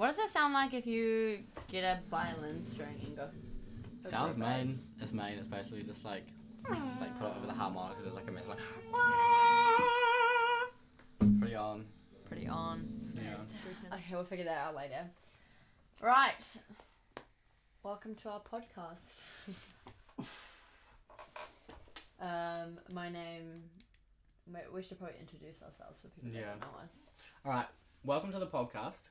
What does it sound like if you get a violin string and go? Sounds main. It's main. It's basically just like like put it over the harmonica. There's like a mess like pretty on. Pretty on. Yeah. Okay, we'll figure that out later. Right. Welcome to our podcast. um, my name. wait, We should probably introduce ourselves for people that don't know us. All right. Welcome to the podcast,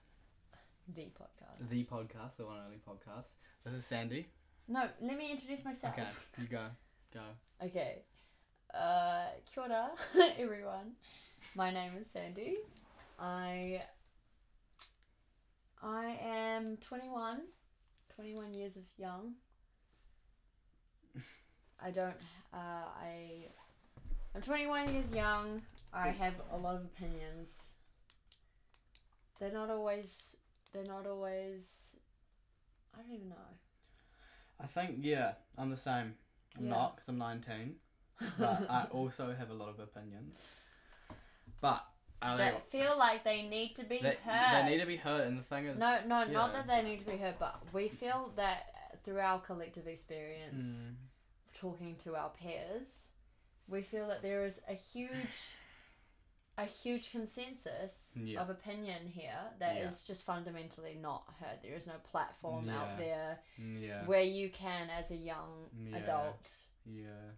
The podcast. the podcast, the one and only podcast. This is Sandy. No, let me introduce myself. Okay, you go, go. Okay. Uh, kia ora, everyone. My name is Sandy. I I am 21, 21 years of young. I don't. Uh, I I'm 21 years young. I have a lot of opinions. They're not always. They're not always. I don't even know. I think yeah, I'm the same. I'm Yeah. not because I'm 19, but I also have a lot of opinions. But I That feel like they need to be they, heard. they need to be heard, and the thing is, No, no, not yeah. that they need to be heard, but we feel that through our collective experience, Mm, talking to our peers, we feel that there is a huge, a huge consensus Yeah. of opinion here that is Yeah. just fundamentally not heard. There is no platform Yeah. out there yeah, where you can, as a young adult, yeah,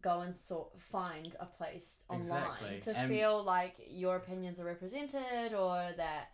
go and sort find a place online Exactly. to And- feel like your opinions are represented or that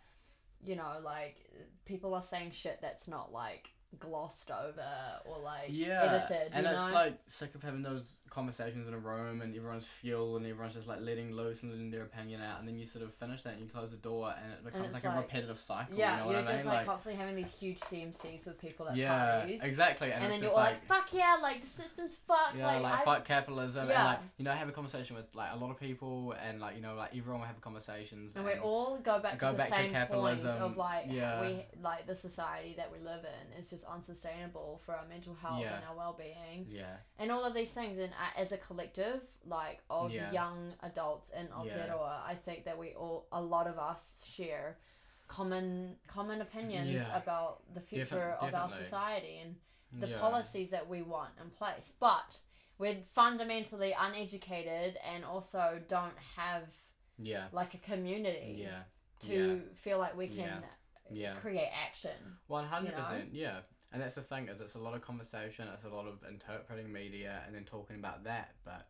you know like people are saying shit that's not like glossed over or like yeah. edited and it's know like sick of having those conversations in a room, and everyone's fuel, and everyone's just like letting loose and letting their opinion out, and then you sort of finish that, and you close the door, and it becomes it's like, a repetitive cycle. yeah you know you're I mean? just like, constantly having these huge CMCs with people at yeah, parties exactly, and, and, then you're all like, like, fuck yeah like the system's fucked Yeah, like, like, fuck capitalism, Yeah. and like you know, have a conversation with like a lot of people, and like you know, like everyone will have conversations, and we all go back go to the back to same point of like yeah. we like the society that we live in is just unsustainable for our mental health Yeah. and our well-being yeah, and all of these things and uh, as a collective like of Yeah. young adults in Aotearoa I think that we all a lot of us share common common opinions Yeah. about the future Defi- of our society and the yeah. policies that we want in place but we're fundamentally uneducated and also don't have yeah, like a community yeah, to feel like we can Yeah. create action One hundred percent, yeah. And that's the thing is, it's a lot of conversation. It's a lot of interpreting media and then talking about that. But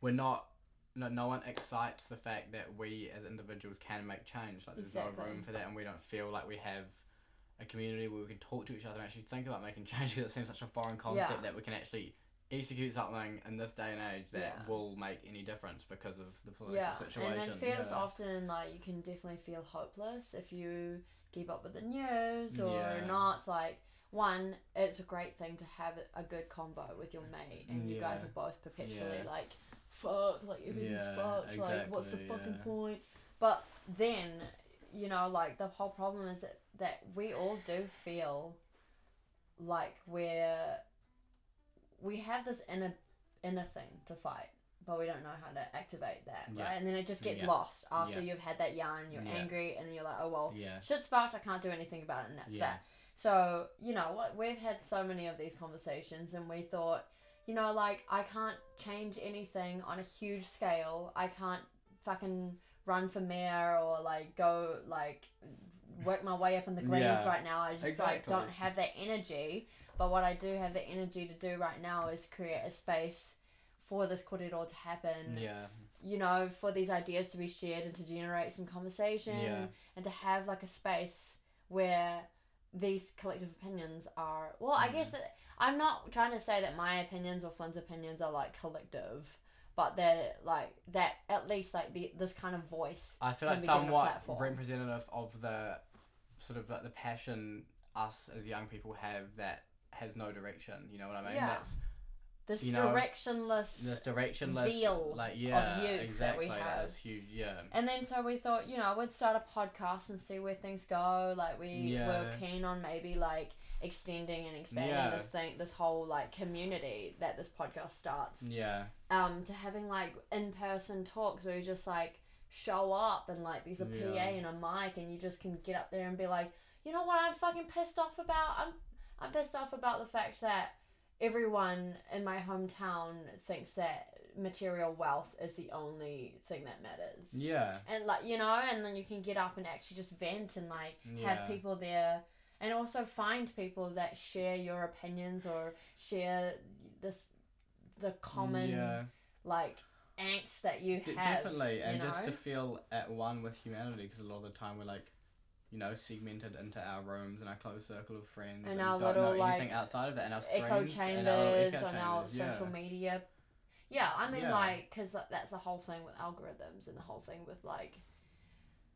we're not. No, no one excites the fact that we as individuals can make change. Like there's Exactly. no room for that, and we don't feel like we have a community where we can talk to each other and actually think about making change. Because it seems such a foreign concept Yeah. that we can actually execute something in this day and age that Yeah. will make any difference because of the political yeah situation. and it feels yeah. often like you can definitely feel hopeless if you keep up with the news or not like one it's a great thing to have a good combo with your mate and you guys are both perpetually Yeah. like fuck like everything's Yeah, fucked like what's the exactly, fucking point but then you know like the whole problem is that, that we all do feel like we're we have this inner inner thing to fight but we don't know how to activate that Yeah. right and then it just gets Yeah. lost after Yeah. you've had that yarn you're Yeah. angry and then you're like oh well Yeah. shit's fucked i can't do anything about it and that's Yeah. that so you know what we've had so many of these conversations and we thought you know like i can't change anything on a huge scale i can't fucking run for mayor or like go like work my way up in the greens Yeah. right now i just like don't have that energy but what i do have the energy to do right now is create a space for this korero to happen Yeah. you know, for these ideas to be shared and to generate some conversation Yeah. and to have like a space where these collective opinions are well i Mm. guess it, i'm not trying to say that my opinions or flynn's opinions are like collective but they're like that at least like the this kind of voice I feel like be given a somewhat representative of the sort of like the passion us as young people have that has no direction. You know what I mean? Yeah. That's this you know, directionless this directionless zeal like yeah, youth that exactly. we have. That's huge. Yeah. And then so we thought, you know, we'd start a podcast and see where things go. Like we Yeah. were keen on maybe like extending and expanding Yeah. this thing, this whole like community that this podcast starts. Yeah. Um, to having like in person talks where you just like show up and like there's a PA Yeah. and a mic and you just can get up there and be like, you know what I'm fucking pissed off about? I'm I'm pissed off about the fact that everyone in my hometown thinks that material wealth is the only thing that matters. Yeah. And like you know, and then you can get up and actually just vent and like Yeah. have people there and also find people that share your opinions or share this the common Yeah. like angst that you D- have. definitely, you and just to feel at one with humanity, because a lot of the time we're like, you know, segmented into our rooms and our close circle of friends, And our don't little, know anything like, outside of that, and our echo and chambers echo on our yeah. social media. Yeah, I mean, Yeah. like, because that's the whole thing with algorithms and the whole thing with like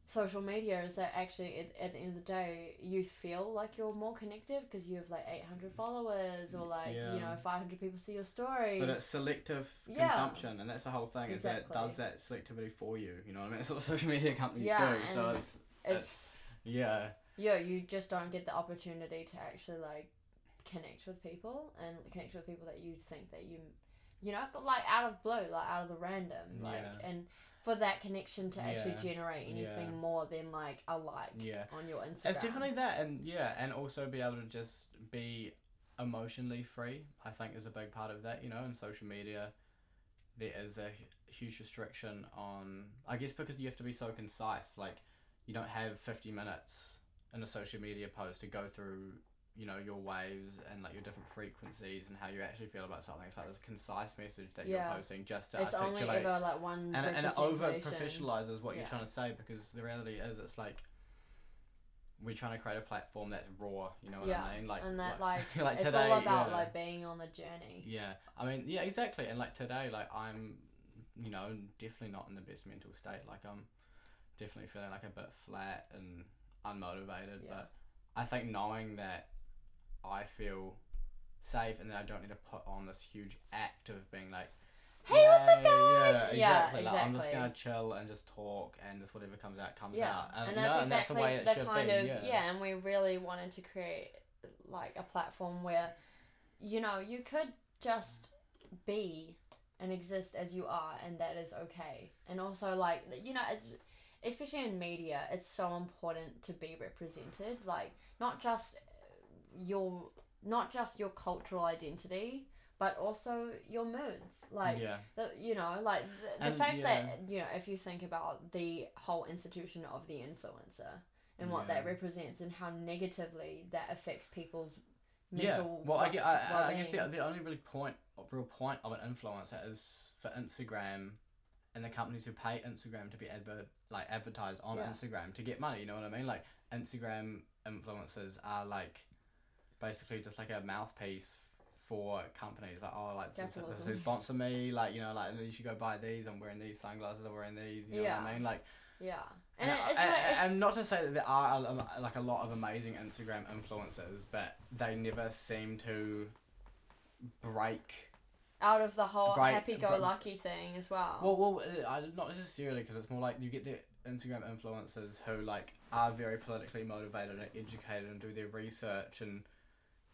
social media is that actually at, at the end of the day you feel like you're more connected because you have like 800 followers or like Yeah. you know 500 people see your story But it's selective Yeah. consumption, and that's the whole thing. Is that it does that selectivity for you? You know what I mean? It's what social media companies Yeah, do. So and- it's it's yeah, yeah you just don't get the opportunity to actually like connect with people and connect with people that you think that you you know like out of blue like out of the random like Yeah. and for that connection to actually Yeah. generate anything Yeah. more than like a like yeah. on your instagram It's definitely that, and yeah, and also be able to just be emotionally free. I think is a big part of that. You know, in social media, there is a huge restriction on. I guess because you have to be so concise. Like, you don't have fifty minutes in a social media post to go through. You know your waves and like your different frequencies and how you actually feel about something. It's like this concise message that Yeah. you're posting just to it's only articulate ever like one and, and it over professionalizes what you're trying to say because the reality is it's like we're trying to create a platform that's raw you know what Yeah, i mean like and that like, like it's today all about yeah. like being on the journey yeah i mean yeah exactly and like today like i'm you know definitely not in the best mental state like i'm definitely feeling like a bit flat and unmotivated Yeah. but i think knowing that i feel safe and that i don't need to put on this huge act of being like Hey, what's up, guys? Yeah, Yeah, exactly. Like, I'm just gonna chill and just talk, and just whatever comes out comes yeah out. and, you that's know, exactly and that's the way it the should kind be. of yeah. and we really wanted to create like a platform where you know you could just be and exist as you are and that is okay and also like you know as especially in media it's so important to be represented like not just your not just your cultural identity but also your moods like yeah, the, you know like the, the fact yeah. that you know if you think about the whole institution of the influencer and what that represents and how negatively that affects people's yeah. mental Well, I, get, I, I, I guess the, the only really point, real point of an influencer is for Instagram, and the companies who pay Instagram to be advert like advertised on Yeah. Instagram to get money. You know what I mean? Like Instagram influencers are like basically just like a mouthpiece for companies like oh like this, is- this who sponsor me like you know like you should go buy these I'm wearing these sunglasses I'm wearing these you know what I mean like yeah and, And, it- it's, I- like, it's and not to say that there are a, um, like a lot of amazing Instagram influencers, but they never seem to break. Out of the whole Right, happy-go-lucky thing as well Well, well, uh, I, not necessarily because it's more like you get the Instagram influencers who like are very politically motivated and educated and do their research and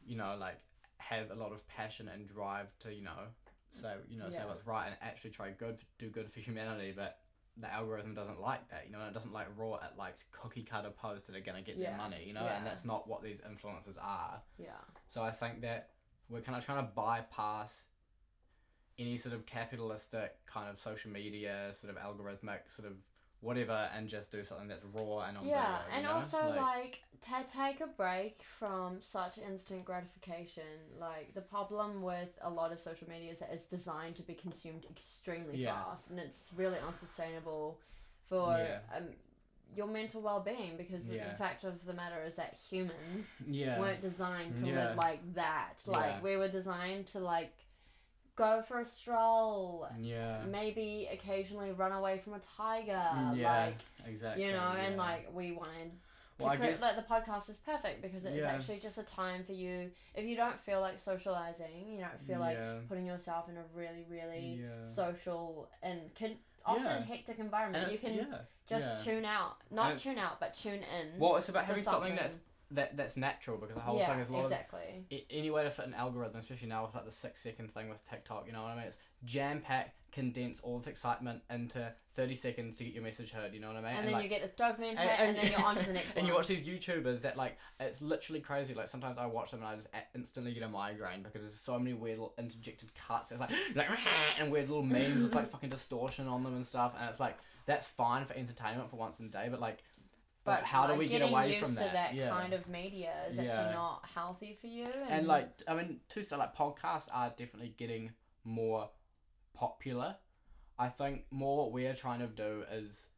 you know like have a lot of passion and drive to you know say you know say what's right and actually try good do good for humanity, but the algorithm doesn't like that, you know, it doesn't like raw, it likes cookie cutter posts that are gonna get Yeah. their money, you know, Yeah. and that's not what these influencers are. yeah So I think that we're kind of trying to bypass any sort of capitalistic kind of social media, sort of algorithmic, sort of whatever, and just do something that's raw and on yeah video. and know? also like, to take a break from such instant gratification like the problem with a lot of social media is that it's designed to be consumed extremely Yeah. fast and it's really unsustainable for Yeah. um, your mental well-being because the- Yeah. the fact of the matter is that humans weren't designed to live like that like we were designed to like go for a stroll yeah, maybe occasionally run away from a tiger mm, yeah, like exactly. you know, and like we wanted to Well, I create, guess- like the podcast is perfect because it's Yeah. actually just a time for you if you don't feel like socializing, you don't feel like Yeah. putting yourself in a really, really Yeah. social and can often Yeah. hectic environment. You can yeah, just yeah. tune out, not tune out, but tune in. Well, it's about having something that's something. That that's natural because the whole yeah, thing is a lot exactly. a- any way to fit an algorithm, especially now with like the six second thing with TikTok, you know what I mean? It's jam packed, condense all this excitement into 30 seconds to get your message heard you know what i mean and, then like, you get this dopamine hit, and- and, and- then you're on to the next and one. you watch these YouTubers that like it's literally crazy. Like sometimes I watch them and I just instantly get a migraine because there's so many weird little interjected cuts. It's like like and weird little memes with like fucking distortion on them and stuff. And it's like that's fine for entertainment for once in a day, but like, but, but how do we get away used from to that? that yeah. kind of media is Yeah. actually not healthy for you. And, and like I mean, too so like podcasts are definitely getting more popular. I think more what we're trying to do is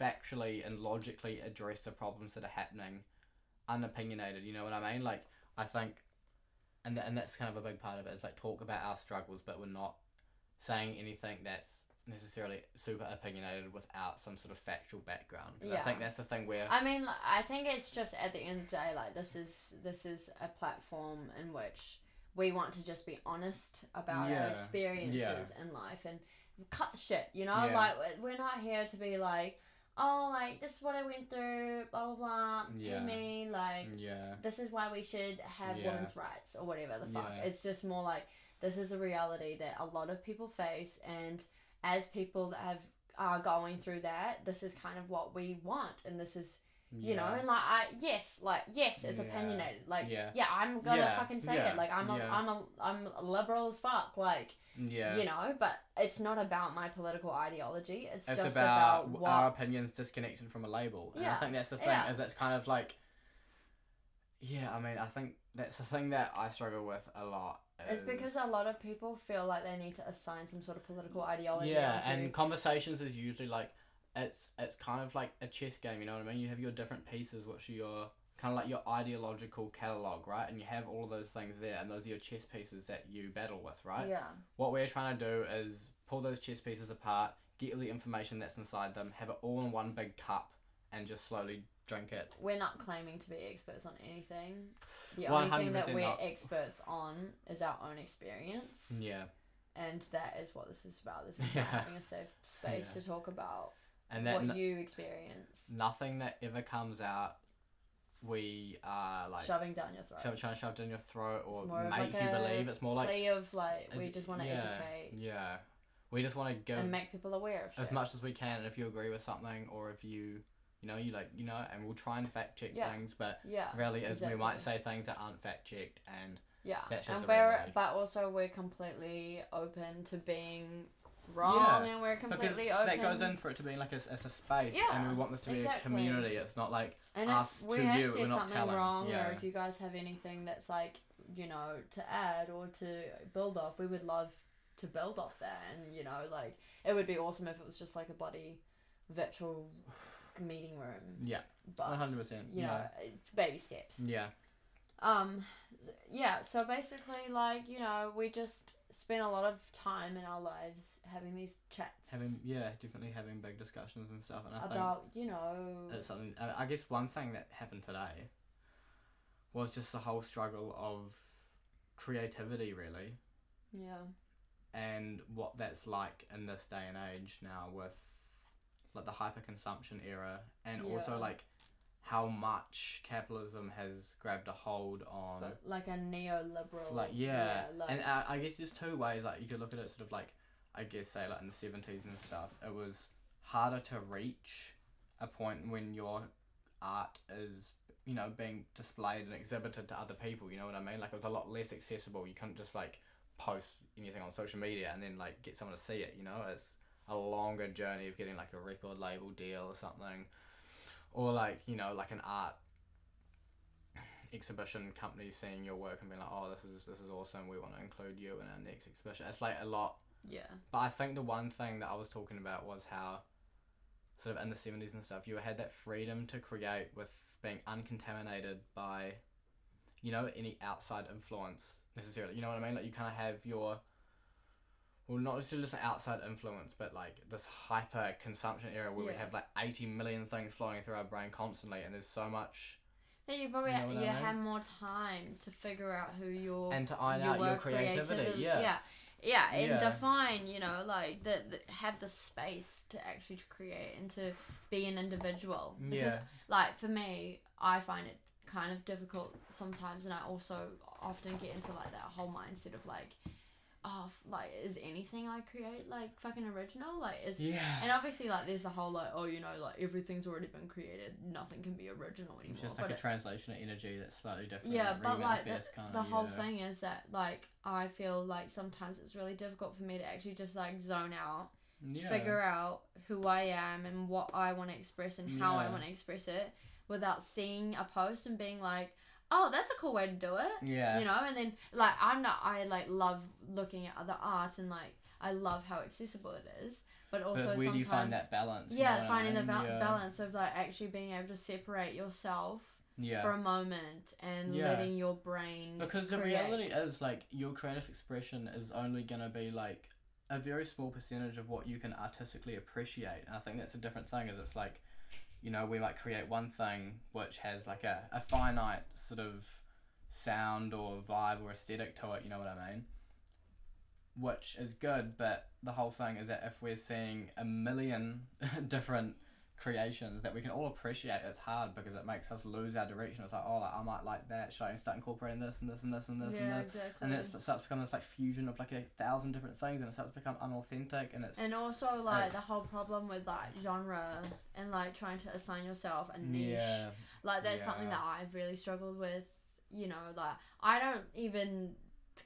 factually and logically address the problems that are happening, unopinionated. You know what I mean? Like I think, and th- and that's kind of a big part of it. Is like talk about our struggles, but we're not saying anything that's necessarily super opinionated without some sort of factual background. 'Cause I think that's the thing where I mean, like, I think it's just at the end of the day, like this is this is a platform in which we want to just be honest about Yeah. our experiences Yeah. in life and cut the shit. You know, Yeah. like we- we're not here to be like, oh, like this is what I went through, blah blah blah. Yeah. Yeah. me, like yeah, this is why we should have Yeah. women's rights or whatever the fuck. Yeah. It's just more like this is a reality that a lot of people face, and as people that have are going through that, this is kind of what we want, and this is you know, and like I yes, like yes, it's Yeah. opinionated. Like Yeah. yeah, I'm gonna Yeah. fucking say Yeah. it. Like I'm a Yeah. am a I'm a liberal as fuck. Like yeah. you know, but it's not about my political ideology. It's, it's just about, about, what our opinions disconnected from a label. And I think that's the thing, yeah. is it's kind of like Yeah, I mean I think that's the thing that I struggle with a lot. It's because a lot of people feel like they need to assign some sort of political ideology. Yeah, onto- and conversations is usually like it's it's kind of like a chess game, you know what I mean? You have your different pieces which are your kind of like your ideological catalog, right? And you have all of those things there and those are your chess pieces that you battle with, right? yeah, What we're trying to do is pull those chess pieces apart, get all the information that's inside them, have it all in one big cup, and just slowly drink it. we're not claiming to be experts on anything. The only thing that we're not. experts on is our own experience. Yeah, and that is what this is about. This is Yeah. about having a safe space Yeah. to talk about and that what n- you experience, nothing that ever comes out, we are like shoving down your throat. shove, trying to shove down your throat or It's more of make like you believe. It's more like Play of like we just want to yeah, educate Yeah, we just want to give and make people aware of shit. as much as we can. And if you agree with something, or if you, you know, you like, you know, and we'll try and fact check Yeah. things, but Yeah, really, is we might say things that aren't fact checked, and yeah, that's just and we're but also we're completely open to being wrong, Yeah, and we're completely open. that goes in for it to be like a, as a space, yeah, and we want this to be exactly. a community. It's not like And us if we to have you, we're not something telling. wrong, Yeah. or if you guys have anything that's like you know to add or to build off, we would love to build off that. And you know, like it would be awesome if it was just like a bloody virtual meeting room. Yeah, but one hundred percent. you know, it's baby steps. Yeah, Um, yeah. So basically, like you know, we just spend a lot of time in our lives having these chats having yeah, definitely having big discussions and stuff, and I think about you know it's something. I I guess one thing that happened today was just the whole struggle of creativity, really, yeah and what that's like in this day and age now with like the hyperconsumption era, and also like how much capitalism has grabbed a hold on. like a neoliberal like yeah, like, and uh, I guess there's two ways. Like you could look at it sort of like I guess say like in the seventies and stuff. It was harder to reach a point when your art is you know being displayed and exhibited to other people. You know what I mean? Like it was a lot less accessible. You couldn't just like post anything on social media and then like get someone to see it. You know, it's a longer journey of getting like a record label deal or something, or like you know like an art exhibition company seeing your work and being like, oh, this is this is awesome. We want to include you in our next exhibition. It's like a lot. yeah But I think the one thing that I was talking about was how, sort of in the seventies and stuff, you had that freedom to create with being uncontaminated by, you know, any outside influence necessarily. You know what I mean? Like you kind of have your. Well, not necessarily just outside influence, but like this hyper consumption era where we have like 80 million things flowing through our brain constantly, and there's so much. Then you probably You know what I mean? have more time to figure out who you're And to iron you out your were creativity, yeah. yeah yeah and Yeah. define you know like the, the have the space to actually to create and to be an individual because Yeah. like for me i find it kind of difficult sometimes and i also often get into like that whole mindset of like oh, like is anything I create like fucking original? Like is Yeah. and obviously like there's the whole like oh you know like everything's already been created, nothing can be original anymore. It's just but like a it- translation of energy that's slightly different. yeah, but like the, kinda, the whole yeah. thing is that like I feel like sometimes it's really difficult for me to actually just like zone out Yeah. figure out who I am and what I want to express and how I want to express it without seeing a post and being like, oh, that's a cool way to do it. Yeah. You know, and then like I'm not, I like love looking at other art and like I love how accessible it is, but also but where sometimes do you find that balance? You know yeah, I finding the ba- yeah. balance of like actually being able to separate yourself Yeah. for a moment and Yeah. letting your brain Because the reality is, like, your creative expression is only going to be, like, a very small percentage of what you can artistically appreciate. And I think that's a different thing, is it's like, you know, we might create one thing which has, like, a, a finite sort of sound or vibe or aesthetic to it, you know what I mean? Which is good, but the whole thing is that if we're seeing a million different creations that we can all appreciate, it's hard because it makes us lose our direction. It's like, oh, like, I might like that. Should I start incorporating this and this and this and this yeah, and this? exactly. And then it starts becoming this like fusion of like a thousand different things, and it starts to become unauthentic, and it's And also like the whole problem with like genre and like trying to assign yourself a niche. yeah, Like that's something that I've really struggled with. You know, like I don't even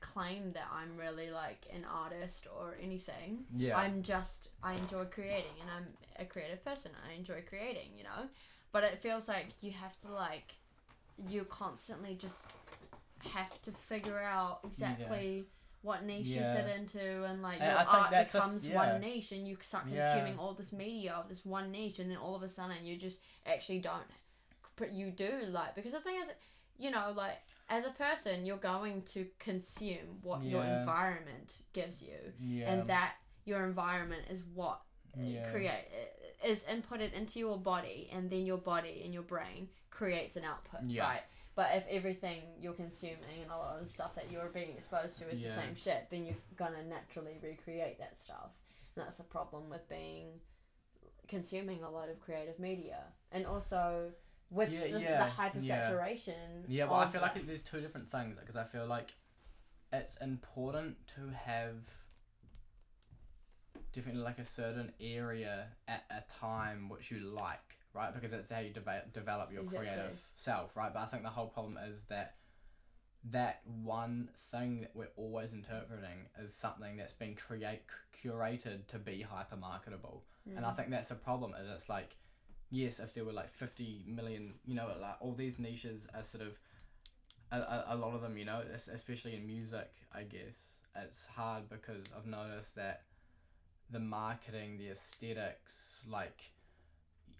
claim that I'm really like an artist or anything. yeah, I'm just I enjoy creating and I'm a creative person. I enjoy creating, you know. But it feels like you have to like you constantly just have to figure out exactly what niche Yeah. you fit into and like And your art that's the f- becomes yeah. one niche and you start Yeah. consuming all this media of this one niche and then all of a sudden you just actually don't but you do like because the thing is you know like as a person you're going to consume what your environment gives you. Yeah, and that your environment is what uh, Yeah. create uh, is inputted into your body and then your body and your brain creates an output Yeah. right? But if everything you're consuming and a lot of the stuff that you're being exposed to is the same shit then you're gonna naturally recreate that stuff. And that's a problem with being consuming a lot of creative media. And also with Yeah, the, yeah, the hypersaturation yeah. Well, I feel like it, there's two different things because I feel like it's important to have definitely like a certain area at a time which you like, right? Because that's how you deve- develop your Exactly. creative self, right? But I think the whole problem is that that one thing that we're always interpreting is something that's been create curated to be hyper marketable, and I Mm. think that's a problem. Is it's like yes, if there were like 50 million, you know, like all these niches are sort of, a, a, a lot of them, you know, especially in music, I guess, it's hard because I've noticed that the marketing, the aesthetics, like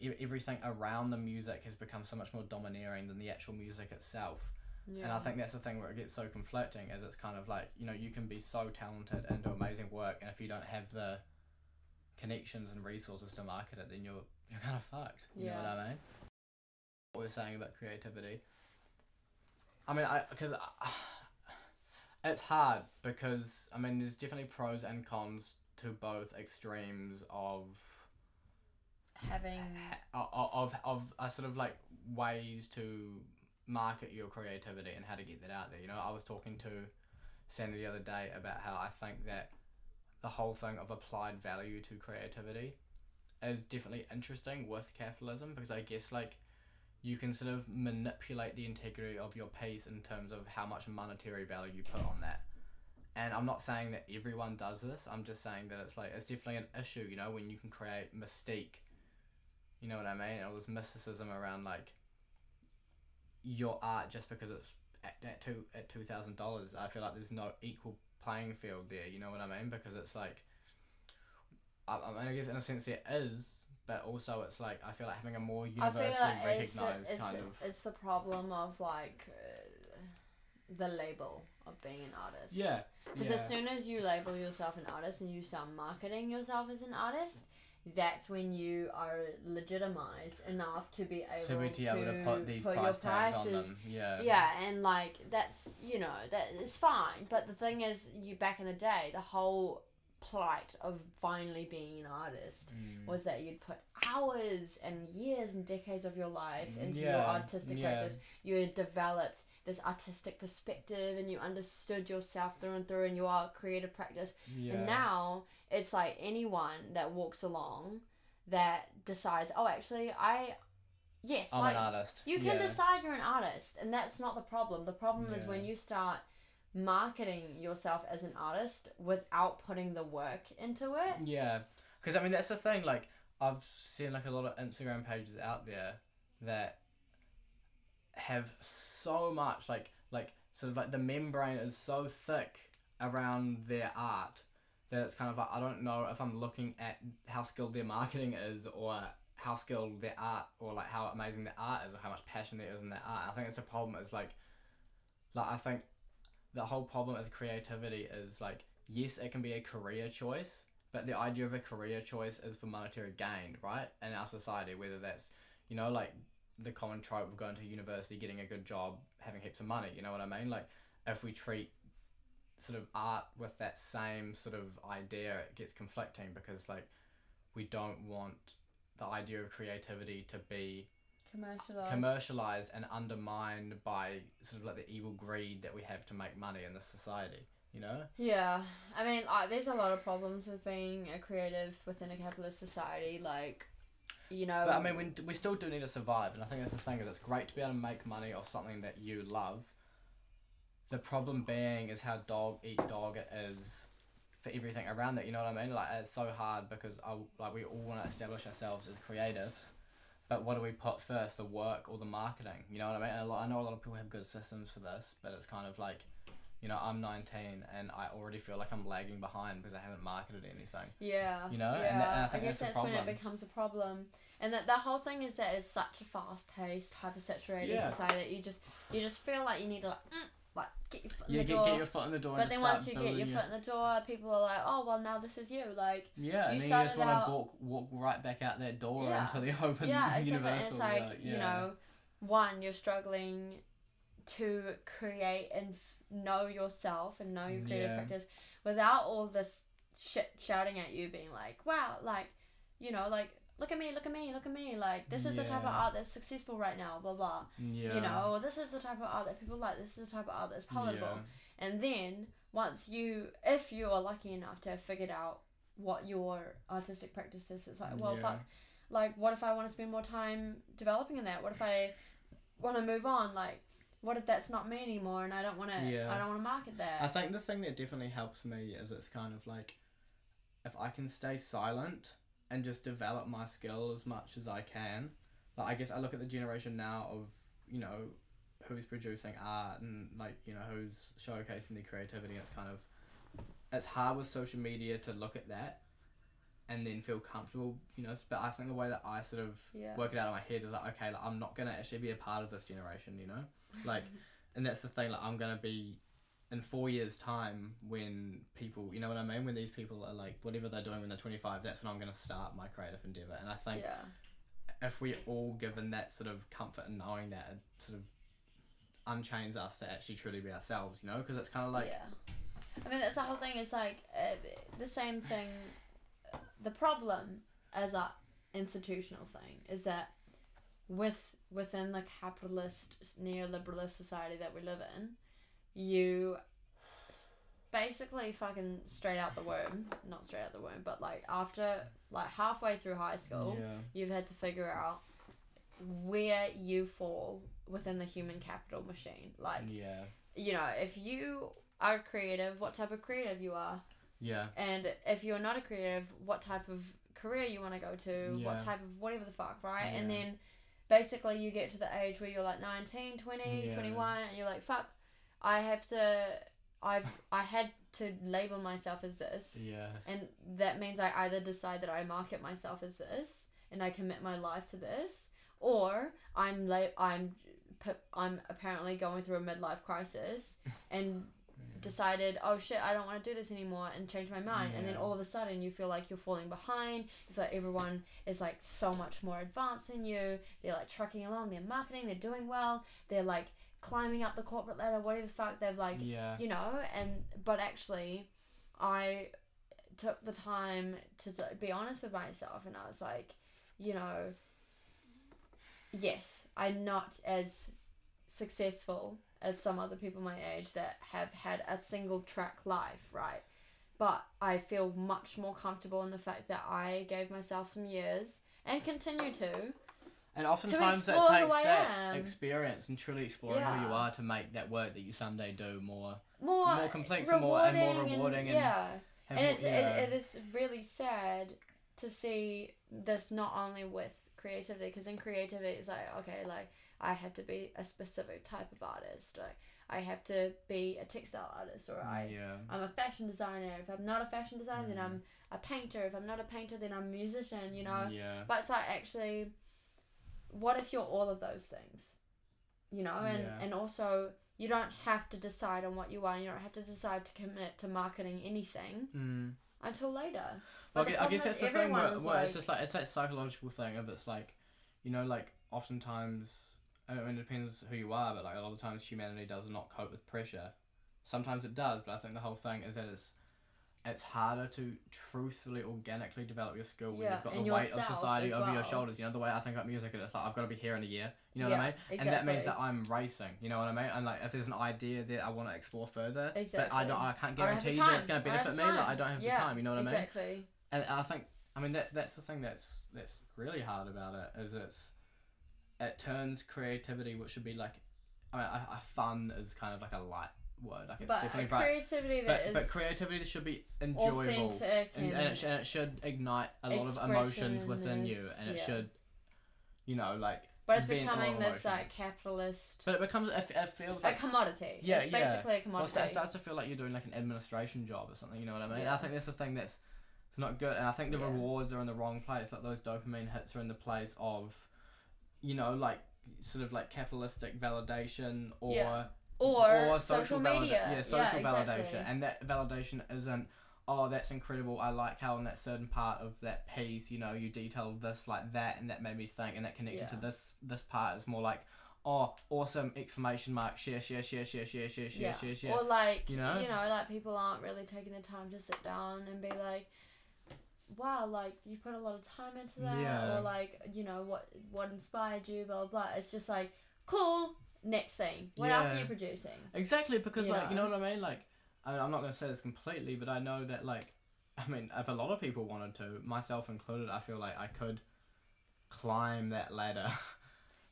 e- everything around the music has become so much more domineering than the actual music itself. yeah. And I think that's the thing where it gets so conflicting is it's kind of like, you know, you can be so talented and do amazing work and if you don't have the connections and resources to market it then you're you're kind of fucked. You know what I mean? What we're saying about creativity. I mean, I because it's hard because I mean there's definitely pros and cons to both extremes of having of of, of a sort of like ways to market your creativity and how to get that out there. You know, I was talking to Sandy the other day about how I think that the whole thing of applied value to creativity is definitely interesting with capitalism because I guess like you can sort of manipulate the integrity of your piece in terms of how much monetary value you put on that. And I'm not saying that everyone does this. I'm just saying that it's like it's definitely an issue, you know, when you can create mystique you know what I mean? All this mysticism around like your art just because it's at, at two at two thousand dollars. I feel like there's no equal playing field there. You know what I mean? Because it's like, I, I mean, I guess in a sense it is, but also it's like I feel like having a more universally like it's, recognized it's, kind a- of it's the problem of like uh, the label of being an artist. yeah Because yeah as soon as you label yourself an artist and you start marketing yourself as an artist, that's when you are legitimized enough to be able to be to, able to put these put price your prices them. Yeah. yeah, and like that's you know that it's fine, but the thing is, you back in the day, the whole plight of finally being an artist Mm. was that you'd put hours and years and decades of your life into your artistic yeah. practice. You had developed this artistic perspective and you understood yourself through and through in your creative practice. yeah. And now it's like anyone that walks along that decides, oh, actually, I, yes, I'm like an artist. you can yeah. decide you're an artist, and that's not the problem. The problem is when you start marketing yourself as an artist without putting the work into it. Yeah, because I mean that's the thing. Like I've seen like a lot of Instagram pages out there that have so much like like sort of like the membrane is so thick around their art that it's kind of like I don't know if I'm looking at how skilled their marketing is or how skilled their art or like how amazing their art is or how much passion there is in their art. I think it's a problem. Is like like I think the whole problem with creativity is like yes it can be a career choice but the idea of a career choice is for monetary gain right? In our society whether that's you know like the common trope of going to university getting a good job having heaps of money you know what i mean? Like if we treat sort of art with that same sort of idea it gets conflicting because like we don't want the idea of creativity to be Commercialized. commercialized and undermined by sort of like the evil greed that we have to make money in this society. You know? yeah, I mean, uh, there's a lot of problems with being a creative within a capitalist society. Like, you know, But I mean, we, we still do need to survive, and I think that's the thing is it's great to be able to make money off something that you love. The problem being is how dog eat dog it is for everything around it. You know what I mean? Like it's so hard because I, like we all want to establish ourselves as creatives, but what do we put first, the work or the marketing? You know what I mean? A lot, I know a lot of people have good systems for this, but it's kind of like, you know, I'm 19 and I already feel like I'm lagging behind because I haven't marketed anything. Yeah. You know, and yeah. that- and I think guess that's that's, when it becomes a problem. And that the whole thing is that it's such a fast paced, hyper saturated Yeah. society that you just you just feel like you need to like mm, like get your foot in Yeah, the get, door. get your foot in the door. but then once you get your foot in the door, people are like, Oh well now this is you like Yeah, You and then you just want out- to walk walk right back out that door Yeah. into the open Yeah, exactly. universal. And it's like, yeah, you know, one, you're struggling to create and f- know yourself and know your creative Yeah. practice without all this shit shouting at you, being like, wow, like, you know, like, look at me, look at me, look at me. Like, this is the type of art that's successful right now, blah, blah. yeah. You know, this is the type of art that people like, this is the type of art that's palatable. Yeah. And then, once you, if you are lucky enough to have figured out what your artistic practice is, it's like, well, Yeah. fuck, like, what if I want to spend more time developing in that? What if I want to move on? Like, what if that's not me anymore and I don't want to, Yeah. I don't want to market that? I think the thing that definitely helps me is it's kind of like if I can stay silent and just develop my skill as much as I can. Like I guess I look at the generation now of you know who's producing art and like you know who's showcasing their creativity. It's kind of it's hard with social media to look at that and then feel comfortable. You know, but I think the way that I sort of yeah. work it out in my head is like okay, like, I'm not gonna actually be a part of this generation. You know, like and that's the thing like i'm gonna be in four years time when people you know what i mean when these people are like whatever they're doing when they're 25 that's when i'm gonna start my creative endeavor and i think yeah. if we're all given that sort of comfort and knowing that it sort of unchains us to actually truly be ourselves you know because it's kind of like yeah. I mean, that's the whole thing. It's like uh, the same thing. The problem as a institutional thing is that with within the capitalist neoliberalist society that we live in, you basically fucking straight out the womb, not straight out the womb, but like after like halfway through high school, yeah you've had to figure out where you fall within the human capital machine. Like yeah you know, if you are creative, what type of creative you are, yeah and if you're not a creative, what type of career you want to go to, Yeah. what type of whatever the fuck, right? And then basically you get to the age where you're like 19, 20, Yeah. 21, and you're like, fuck, I have to, I've, I had to label myself as this. yeah And that means I either decide that I market myself as this and I commit my life to this, or I'm like I'm I'm apparently going through a midlife crisis and decided, oh shit, I don't want to do this anymore and change my mind. And then all of a sudden you feel like you're falling behind. You feel like everyone is like so much more advanced than you. They're like trucking along, they're marketing, they're doing well, they're like climbing up the corporate ladder, whatever the fuck they've like yeah you know and but actually i took the time to th- be honest with myself and I was like, you know, yes, I'm not as successful as some other people my age that have had a single track life, right? But I feel much more comfortable in the fact that I gave myself some years and continue to. And oftentimes that takes that experience and truly exploring who you are to make that work that you someday do more More, More complex and more- and more rewarding and yeah. have and it's yeah. it, it is really sad to see this not only with creativity because in creativity it's like okay like i have to be a specific type of artist like i have to be a textile artist or i yeah. i'm a fashion designer if i'm not a fashion designer then Mm. i'm a painter if i'm not a painter then i'm a musician you know Yeah. but it's like actually what if you're all of those things you know and Yeah. and also you don't have to decide on what you are you don't have to decide to commit to marketing anything Mm. until later Well, But I I guess that's the thing. Where, where like- it's just like it's that psychological thing of it's like, you know, like oftentimes, I mean, it depends who you are, but like a lot of times humanity does not cope with pressure. Sometimes it does, but I think the whole thing is that it's it's harder to truthfully, organically develop your skill when Yeah, you've got the weight of society over your shoulders. You know, the way I think about music, and it's like I've got to be here in a year. You know what I Yeah, mean? And that means that I'm racing. You know what I mean? And like, if there's an idea that I want to explore further, but I don't, I can't I don't have the guarantee that it's going to I benefit me. Like, I don't have Yeah, the time. You know what I mean? exactly And I think, I mean, that that's the thing that's that's really hard about it is it's it turns creativity, which should be like, I mean, I, I fun is kind of like a light word, like it's but definitely a bright, creativity but that is but creativity should be enjoyable, and, and, and, it, sh- and it should ignite a lot of emotions within you, and it yeah. should, you know, like. but it's vent a lot becoming this like capitalist But it becomes, it, it feels a commodity Yeah, it's yeah. basically a commodity sta- it starts to feel like you're doing like an administration job or something. You know what I mean? Yeah. I think that's the thing that's it's not good, and I think the Yeah. rewards are in the wrong place. Like those dopamine hits are in the place of, you know, like sort of like capitalistic validation or Yeah. Or, social, social valida- media Yeah, social exactly. validation, and that validation isn't. Oh, that's incredible! I like how in that certain part of that piece, you know, you detailed this like that, and that made me think, and that connected to this this part is more like, oh, awesome! Exclamation mark! Share, share, share, share, share, share, share, yeah. share, share. Or like You know, you know? like people aren't really taking the time to sit down and be like, wow, like you put a lot of time into that, Yeah. or like you know what what inspired you, blah blah. blah. It's just like cool. Next thing, what else are you producing? Exactly, because You like you know know? what I mean. Like, I mean, I'm not gonna say this completely, but I know that like, I mean, if a lot of people wanted to, myself included, I feel like I could climb that ladder.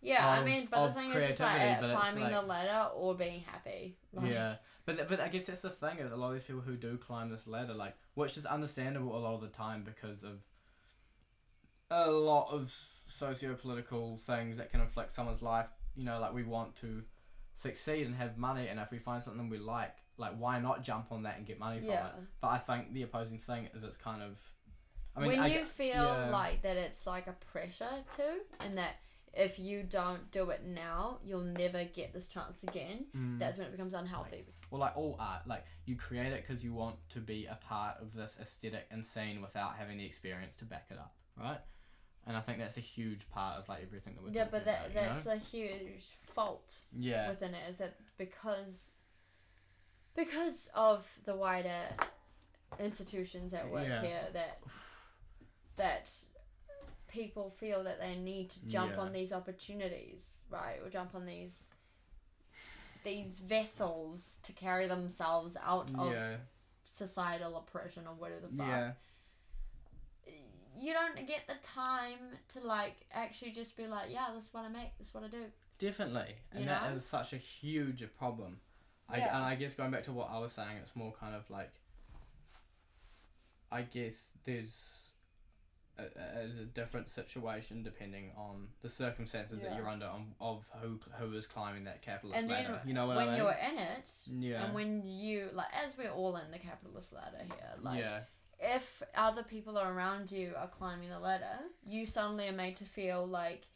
Yeah, I mean, but the thing is, it's like uh, it's climbing the ladder or being happy. Like, yeah, but th- but I guess that's the thing is a lot of these people who do climb this ladder, like, which is understandable a lot of the time because of a lot of socio-political things that can affect someone's life. You know, like we want to succeed and have money, and if we find something we like, like why not jump on that and get money from Yeah. it? But I think the opposing thing is it's kind of, I mean, when I you feel yeah. like that it's like a pressure too, and that if you don't do it now, you'll never get this chance again. Mm. That's when it becomes unhealthy. Well, like all art, like you create it because you want to be a part of this aesthetic and scene without having the experience to back it up, right? And I think that's a huge part of like everything that we're yeah, but that about. that's you know? the huge fault yeah, within it is that because because of the wider institutions at work Yeah. here that that people feel that they need to jump Yeah. on these opportunities, right? Or jump on these these vessels to carry themselves out of societal oppression or whatever the fuck. Yeah, You don't get the time to like actually just be like, yeah, this is what I make, this is what I do. definitely, and You that know? is such a huge problem. I, Yeah. and I guess going back to what I was saying, it's more kind of like, I guess there's. A, a- different situation depending on the circumstances that you're under on, of who who is climbing that capitalist And ladder. You know what when I mean? you're in it, yeah. and when you like, as we're all in the capitalist ladder here, like yeah. If other people around you are climbing the ladder, you suddenly are made to feel like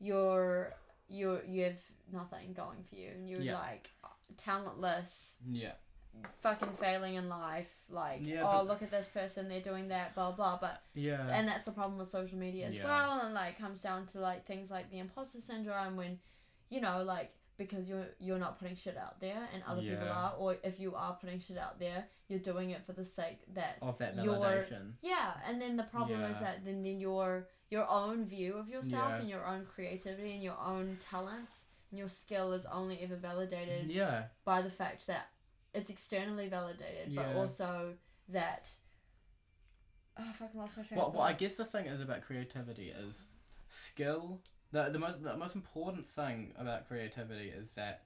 you're you're you have nothing going for you, and you're Yeah. like talentless, Yeah. fucking failing in life. Like, Yeah, oh look at this person, they're doing that, blah blah. But Yeah. and that's the problem with social media as Yeah. well, and like comes down to like things like the imposter syndrome when, you know, like because you're you're not putting shit out there and other people are or if you are putting shit out there you're doing it for the sake that Of that validation. yeah and then the problem is that then, then your your own view of yourself Yeah. and your own creativity and your own talents and your skill is only ever validated Yeah. by the fact that it's externally validated but also that oh I fucking lost my train What, of what I guess the thing is about creativity is skill. The, the most the most important thing about creativity is that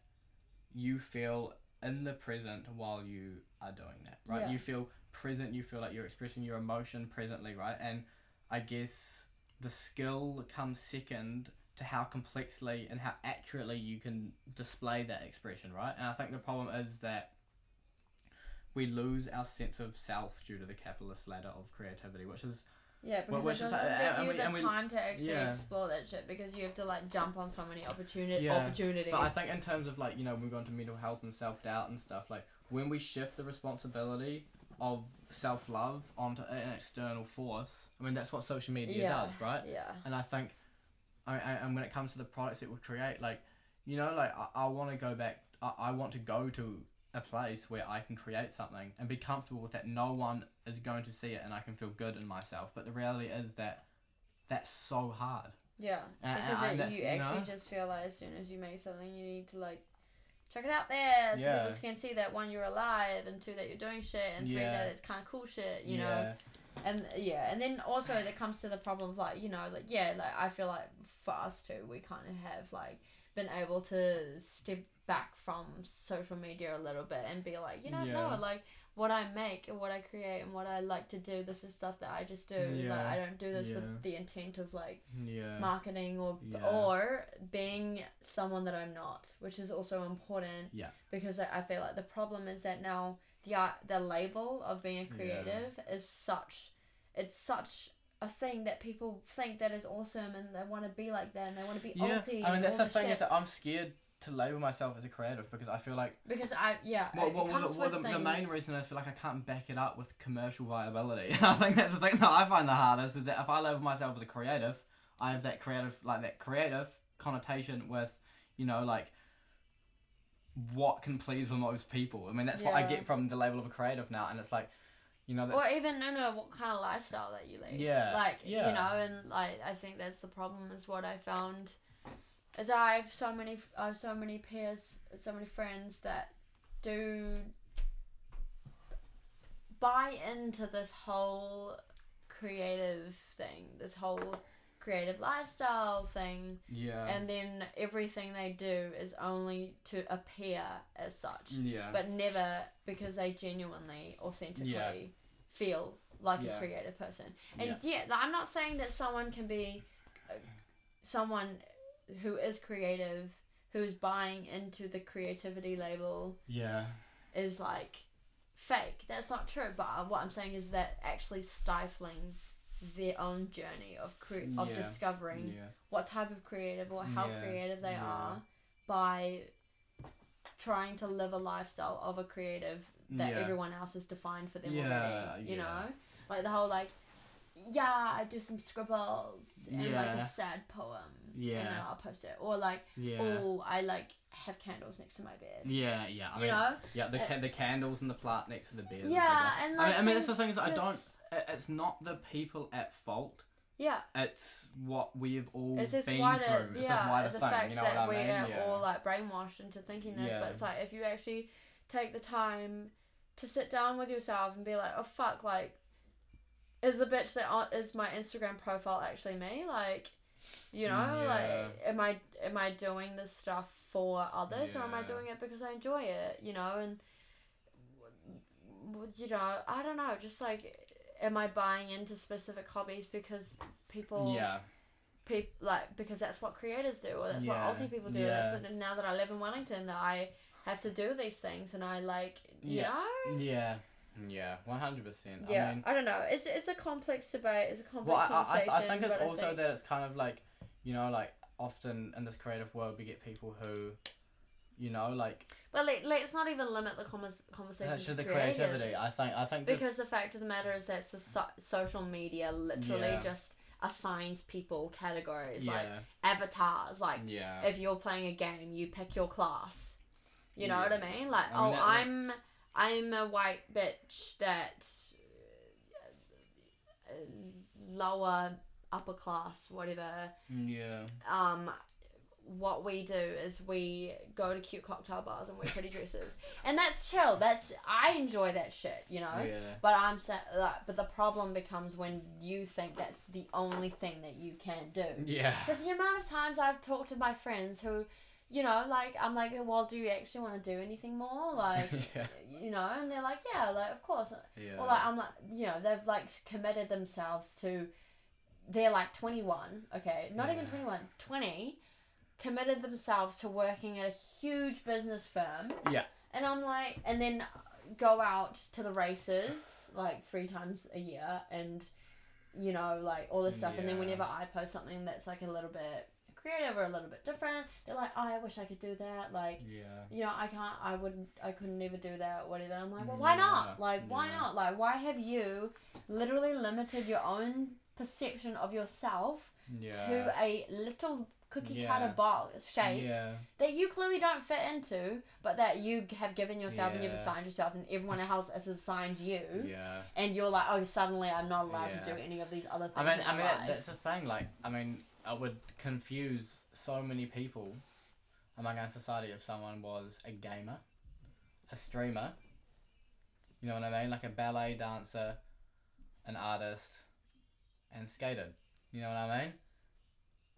you feel in the present while you are doing that, right? Yeah. You feel present. You feel like you're expressing your emotion presently, right? And I guess the skill comes second to how complexly and how accurately you can display that expression, right? And I think the problem is that we lose our sense of self due to the capitalist ladder of creativity, which is Yeah, because which it doesn't like- give and you we- the we- time to actually yeah. explore that shit because you have to like jump on so many opportunity Yeah, opportunities. But I think in terms of like you know when we go into mental health and self doubt and stuff like when we shift the responsibility of self love onto an external force, I mean that's what social media Yeah. does, right? yeah, And I think, I, I and when it comes to the products that we create, like you know, like I, I want to go back. I, I want to go to a place where I can create something and be comfortable with that. No one is going to see it, and I can feel good in myself. But the reality is that that's so hard. yeah, And- because and it, you you actually know- just feel like as soon as you make something, you need to like check it out there so Yeah. people can see that one you're alive and two that you're doing shit and three Yeah. that it's kind of cool shit, you yeah. know. And yeah, and then also that comes to the problem of like you know like yeah like I feel like for us too we kind of have like been able to step back from social media a little bit and be like you know Yeah. no like what I make and what I create and what I like to do this is stuff that I just do like Yeah. I don't do this Yeah. with the intent of like Yeah. marketing or or being someone that I'm not, which is also important. Yeah. Because I, I feel like the problem is that now the art, the label of being a creative is such, it's such a thing that people think that is awesome and they want to be like that and they want to be Yeah. I mean that's the thing shit. is that I'm scared to label myself as a creative because I feel like because I yeah well, well, well, the, well, the, the main reason I feel like I can't back it up with commercial viability. I think that's the thing that I find the hardest is that if I label myself as a creative, I have that creative like that creative connotation with you know like what can please the most people. I mean that's what I get from the label of a creative now, and it's like you know that's or even no no what kind of lifestyle that you lead Yeah, like yeah. you know and like i think that's the problem is what i found is i have so many i have so many peers so many friends that do buy into this whole creative thing this whole creative lifestyle thing yeah and then everything they do is only to appear as such yeah but never because they genuinely, authentically Yeah. feel like Yeah. a creative person. And Yeah. yeah, like, I'm not saying that someone can be uh, someone who is creative, who's buying into the creativity label, yeah is like fake. That's not true. But uh, what I'm saying is that actually stifling their own journey of cre- of Yeah. discovering yeah what type of creative or how Yeah, creative they are by trying to live a lifestyle of a creative that everyone else has defined for them Yeah, already. You know? Like the whole like yeah, I do some scribbles and like a sad poem. And then I'll post it. Or like, yeah oh, I like have candles next to my bed. yeah yeah I you mean, know? Yeah, the ca- the candles and the plant next to the bed. is a big Yeah, one. and I mean, I mean, that's the thing is I don't. It's not the people at fault. Yeah. It's what we've all It's this been wider, through. It's this yeah, wider the thing. fact you know that we're yeah. all like brainwashed into thinking this, Yeah. but it's like if you actually take the time to sit down with yourself and be like, oh fuck, like, is the bitch that on, is my Instagram profile actually me? Like, you know, Yeah. like, am I am I doing this stuff for others or am I doing it because I enjoy it? You know, and you know, I don't know, just like, am I buying into specific hobbies because people yeah. peop like because that's what creators do or that's Yeah, what multi people do. yeah. That's and now that I live in Wellington that I have to do these things and I like you Yeah. know Yeah. Yeah. One hundred percent. yeah I mean, I don't know it's it's a complex debate it's a complex well, I, I, I think it's also think- that it's kind of like, you know, like often in this creative world we get people who, you know, like but like, let's not even limit the convers- conversation to the creative, creativity. I think I think this- because the fact of the matter is that so- social media literally Yeah. just assigns people categories like avatars. Like yeah, if you're playing a game, you pick your class. You know what I mean? Like, oh, that- I'm I'm a white bitch that uh, lower upper class, whatever. yeah, Um, what we do is we go to cute cocktail bars and wear pretty dresses, and that's chill. That's I enjoy that shit, you know. yeah, But I'm like, but the problem becomes when you think that's the only thing that you can do. yeah, Because the amount of times I've talked to my friends who, you know, like I'm like, well, do you actually want to do anything more? Like, yeah, you know, and they're like, yeah, like of course. yeah. Or like I'm like, you know, they've like committed themselves to. They're like 21, okay, not even 21, 20, committed themselves to working at a huge business firm. Yeah. And I'm like, and then uh, go out to the races like three times a year and, you know, like all this mm, stuff. And then whenever I post something that's like a little bit creative or a little bit different, they're like, oh, I wish I could do that. Like, yeah. you know, I can't, I wouldn't, I couldn't never do that, whatever. I'm like, well, why Yeah, not? Like, why not? Like, why have you literally limited your own perception of yourself yeah. to a little cookie Yeah. cutter box shape Yeah, that you clearly don't fit into, but that you have given yourself and you've assigned yourself, and everyone else has assigned you, yeah. and you're like, oh, suddenly I'm not allowed Yeah. to do any of these other things. I mean, I mean life. that's the thing. Like, I mean, I would confuse so many people among our society if someone was a gamer, a streamer. You know what I mean? Like a ballet dancer, an artist, and skated. You know what I mean?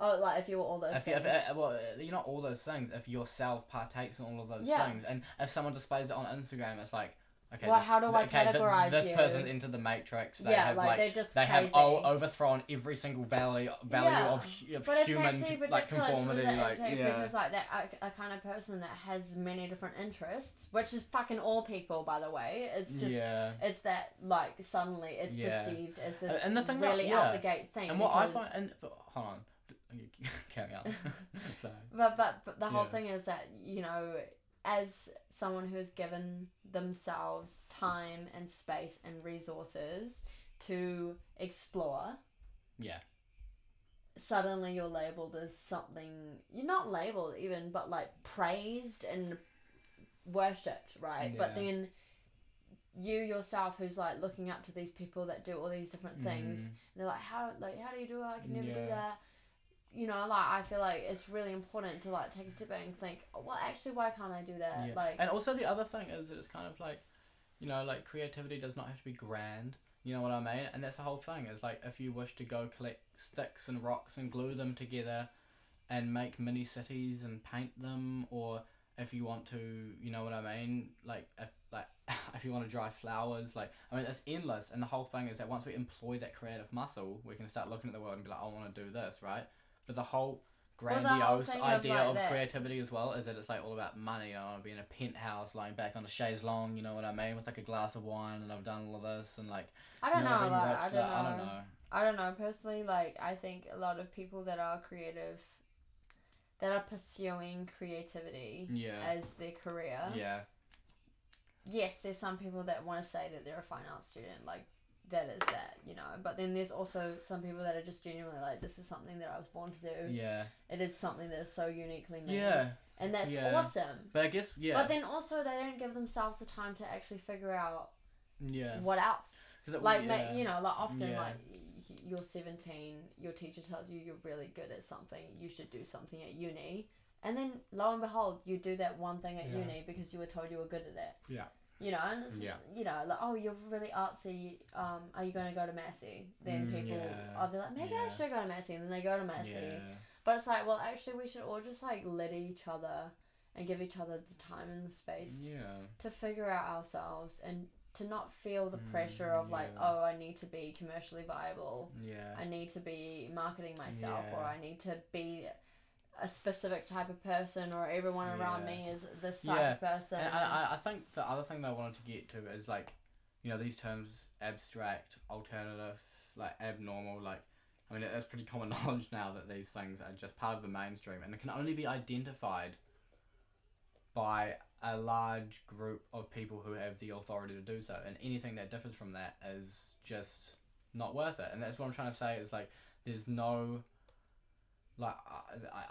oh, like if you were all those If, you- things. if, uh, well, uh, you're not all those things. If yourself partakes in all of those Yeah. things, and if someone displays it on Instagram, it's like, okay, Well, this- how do I okay, th- categorize this you? person's into the matrix. They yeah, have like, like they're just they crazy. have o- overthrown every single value value Yeah. of, of But human like conformity like yeah because like that a, a kind of person that has many different interests, which is fucking all people, by the way. It's just yeah it's that like suddenly it's Yeah. perceived as this And the thing that- really yeah. out the gate thing. and what I find and hold on carry on Sorry. But, but but the whole thing is that you know, as someone who has given themselves time and space and resources to explore, yeah. suddenly you're labeled as something you're not labeled even, but like praised and worshipped, right? But then you yourself who's like looking up to these people that do all these different things Mm, and they're like how like how do you do it? I can never do that you know like i feel like it's really important to like take a step back and think oh, well actually why can't i do that? Yeah. like and also the other thing is that it's kind of like you know like creativity does not have to be grand. You know what I mean? And that's the whole thing is like if you wish to go collect sticks and rocks and glue them together and make mini cities and paint them or if you want to you know what I mean? Like if like if you want to dry flowers like I mean it's endless. And the whole thing is that once we employ that creative muscle we can start looking at the world and be like I want to do this right but the whole the whole grandiose of, idea like, of creativity as well is that it's like all about money. I want to be in a penthouse, lying back on a chaise longue. You know what I mean, with like a glass of wine, and I've done all of this, and like i don't you know, being like, I, don't know. I don't know. i don't know personally like i think a lot of people that are creative that are pursuing creativity Yeah, as their career yeah, yes, there's some people that want to say that they're a fine arts student, like that is that, you know. But then there's also some people that are just genuinely like, this is something that I was born to do. yeah, It is something that is so uniquely me. yeah. And that's Yeah. awesome. But I guess yeah, But then also they don't give themselves the time to actually figure out yeah. what else? it- Like, yeah. you know, like often Yeah. like you're 17, your teacher tells you you're really good at something, you should do something at uni. And then lo and behold, you do that one thing at uni because you were told you were good at it. Yeah. You know, and this Yeah. is, you know, like, oh, you're really artsy. Um, are you going to go to Massey? Then Mm, people, yeah. I'll be like, maybe I should go to Massey. And then they go to Massey. Yeah. But it's like, well, actually, we should all just like let each other and give each other the time and the space Yeah. to figure out ourselves and to not feel the Mm, pressure of like, oh, I need to be commercially viable. Yeah. I need to be marketing myself, or I need to be a specific type of person, or everyone around Yeah. me is this type Yeah. of person. And I, I- I think the other thing that I wanted to get to is like, you know, these terms abstract, alternative, like abnormal, like, I mean, it's pretty common knowledge now that these things are just part of the mainstream and it can only be identified by a large group of people who have the authority to do so. And anything that differs from that is just not worth it. And that's what I'm trying to say is like, there's no like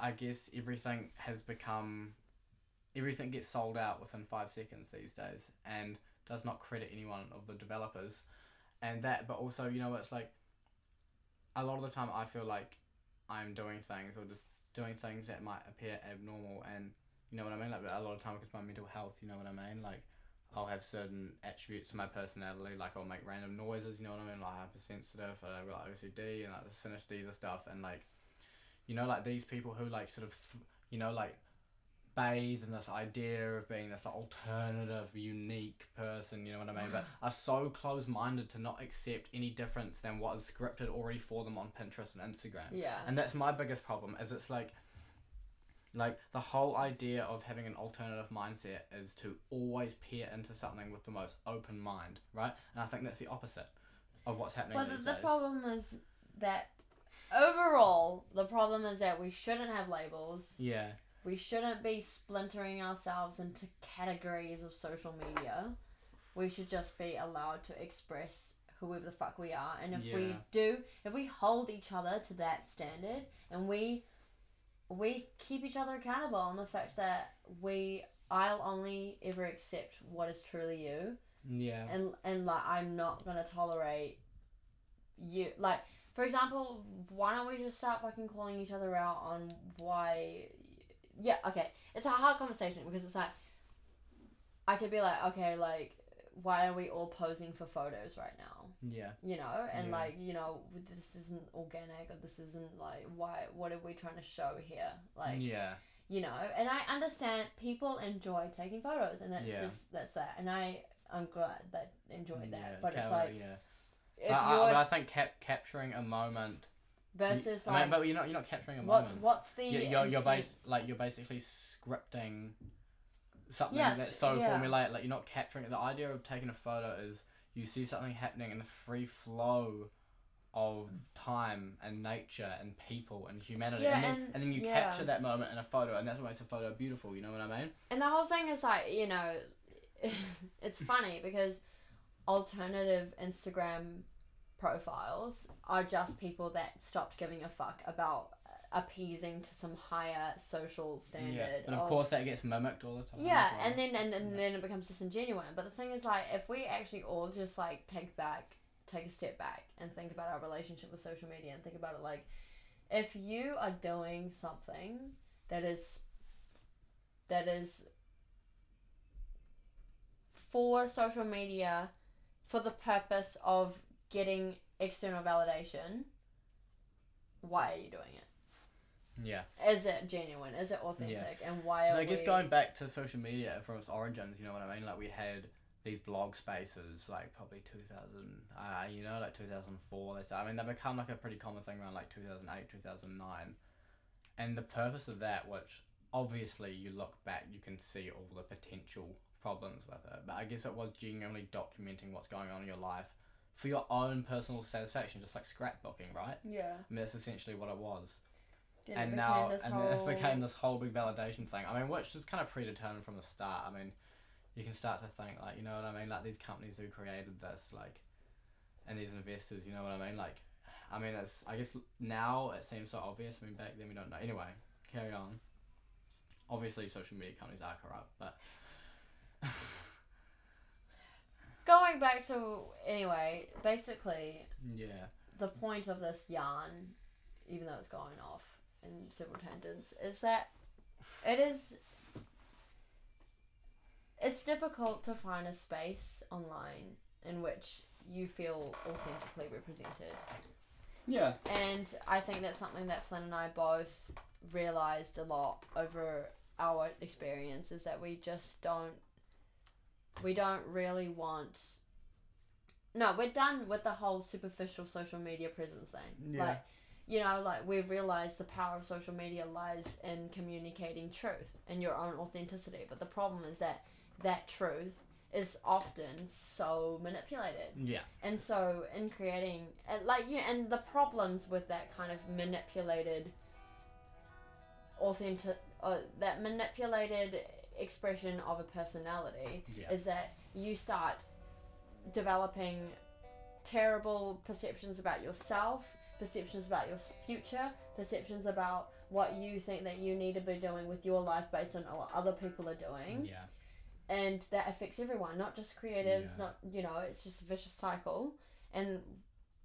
I, I guess everything has become everything gets sold out within five seconds these days and does not credit anyone of the developers and that but also you know it's like a lot of the time i feel like i'm doing things or just doing things that might appear abnormal and you know what i mean? Like a lot of time because my mental health you know what i mean? Like I'll have certain attributes to my personality, like I'll make random noises, you know what I mean, like hypersensitive, uh, like OCD and like the synesthesia stuff, and like, you know, like these people who like sort of, th- you know, like bathe in this idea of being this like, alternative, unique person, you know what I mean, but are so close minded to not accept any difference than what is scripted already for them on Pinterest and Instagram. Yeah. And that's my biggest problem, is it's like like the whole idea of having an alternative mindset is to always peer into something with the most open mind, right? And I think that's the opposite of what's happening. Well, the, the problem is that overall, the problem is that we shouldn't have labels. Yeah. We shouldn't be splintering ourselves into categories of social media. We should just be allowed to express whoever the fuck we are. And if we do, if we hold each other to that standard and we we keep each other accountable on the fact that we I'll only ever accept what is truly you Yeah. and and like I'm not gonna tolerate you like for example why don't we just start fucking calling each other out on why yeah okay it's a hard conversation because it's like I could be like okay like why are we all posing for photos right now Yeah. you know and Yeah. like you know this isn't organic or this isn't like why what are we trying to show here like yeah. you know and i understand people enjoy taking photos and that's Yeah. just that's that and i i'm glad that enjoyed mm, that yeah. but it's like yeah. If But I, but I think cap- capturing a moment. versus I like mean, but you're not you're not capturing a what, moment. what's the you're you're, you're bas- like you're basically scripting something Yes, that's so yeah. formulaic. Like you're not capturing it. The idea of taking a photo is you see something happening in the free flow of time and nature and people and humanity, Yeah, and, then, and- and then you yeah. capture that moment in a photo, and that's what makes a photo beautiful. You know what I mean? and the whole thing is like you know it's funny because alternative instagram profiles are just people that stopped giving a fuck about appeasing to some higher social standard Yeah. And of course that gets mimicked all the time. Yeah, well. and then and, and then it becomes disingenuous. But the thing is, like, if we actually all just like take back, take a step back, and think about our relationship with social media, and think about it like, if you are doing something that is that is for social media for the purpose of getting external validation, why are you doing it? yeah. Is it genuine? Is it authentic? And why So are I guess we... going back to social media from its origins, you know what I mean? Like we had these blog spaces, like probably 2000, uh, you know, like 2004. They start, I mean, they become like a pretty common thing around like 2008, 2009. And the purpose of that, which obviously you look back, you can see all the potential problems with it. But I guess it was genuinely documenting what's going on in your life for your own personal satisfaction, just like scrapbooking, right? Yeah. I mean, that's essentially what it was Then and became now and then this became this whole big validation thing. I mean, which is kind of predetermined from the start. I mean, you can start to think like, you know what I mean? Like these companies who created this, like, and these investors, you know what I mean? Like, I mean, it's I guess now it seems so obvious. I mean, back then we don't know. Anyway, carry on. Obviously, social media companies are corrupt, but Going back to anyway, basically yeah, the point of this yarn, even though it's going off in several tangents, is that it is it's difficult to find a space online in which you feel authentically represented. yeah, And I think that's something that Flynn and I both realized a lot over our experience is that we just don't we don't really want no we're done with the whole superficial social media presence thing Yeah. like you know like we've realized the power of social media lies in communicating truth and your own authenticity but the problem is that that truth is often so manipulated. Yeah, and so in creating like you and the problems with that kind of manipulated authentic uh, that manipulated expression of a personality yeah, is that you start developing terrible perceptions about yourself perceptions about your future, perceptions about what you think that you need to be doing with your life based on what other people are doing, Yeah. and that affects everyone, not just creatives. Yeah. Not you know, it's just a vicious cycle. And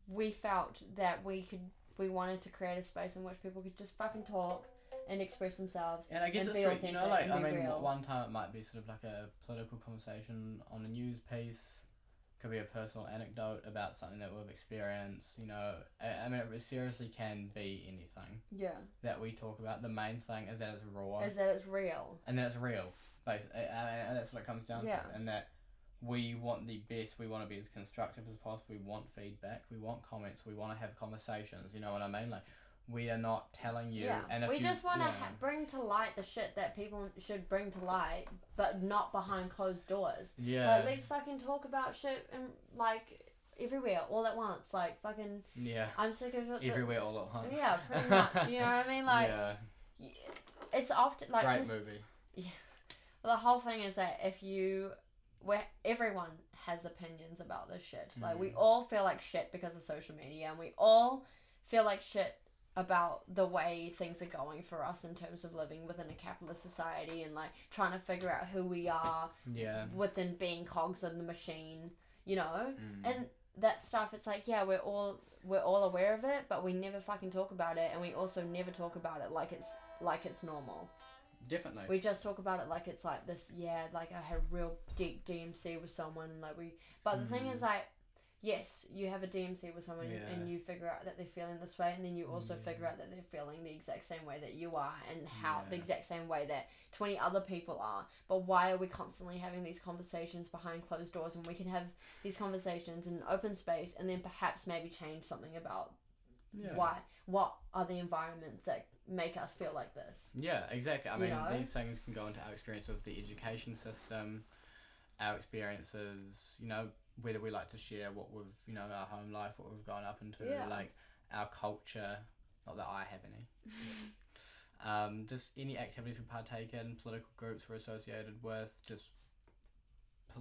we felt that we could, we wanted to create a space in which people could just fucking talk and express themselves. And I guess And it's you know, authentic like I mean, real. one time it might be sort of like a political conversation on a news piece. Could be a personal anecdote about something that we've experienced. You know, I, I mean, it seriously can be anything Yeah, that we talk about. The main thing is that it's raw is that it's real. and that it's real. Basically, and that's what it comes down Yeah. to. And that we want the best. We want to be as constructive as possible. We want feedback. We want comments. We want to have conversations. You know what I mean? Like, we are not telling you. Yeah, And if we you, just want to yeah. ha- bring to light the shit that people should bring to light, but not behind closed doors. Yeah. Like, let's fucking talk about shit and like everywhere all at once. Like fucking, yeah. I'm sick of it. Everywhere all at once. Yeah, pretty much. You know what I mean? Like, yeah. it's often like Great this- movie. Yeah. the whole thing is that if you where everyone has opinions about this shit like we Mhm. all feel like shit because of social media and we all feel like shit about the way things are going for us in terms of living within a capitalist society and like trying to figure out who we are Yeah. within being cogs in the machine you know Mm. and that stuff it's like yeah we're all we're all aware of it but we never fucking talk about it and we also never talk about it like it's like it's normal Definitely. we just talk about it like it's like this yeah like i had real deep dmc with someone like we but the thing Mm. is like yes you have a dmc with someone Yeah. and you figure out that they're feeling this way and then you also Yeah. figure out that they're feeling the exact same way that you are and how the exact same way that 20 other people are but why are we constantly having these conversations behind closed doors when we can have these conversations in open space and then perhaps maybe change something about yeah. why what are the environments that make us feel like this Yeah, exactly. I You mean, know? these things can go into our experience with the education system, our experiences, you know, whether we like to share what we've, you know, our home life, what we've grown up into, Yeah. like our culture. Not that I have any. um, just any activities we partake in, political groups we're associated with, just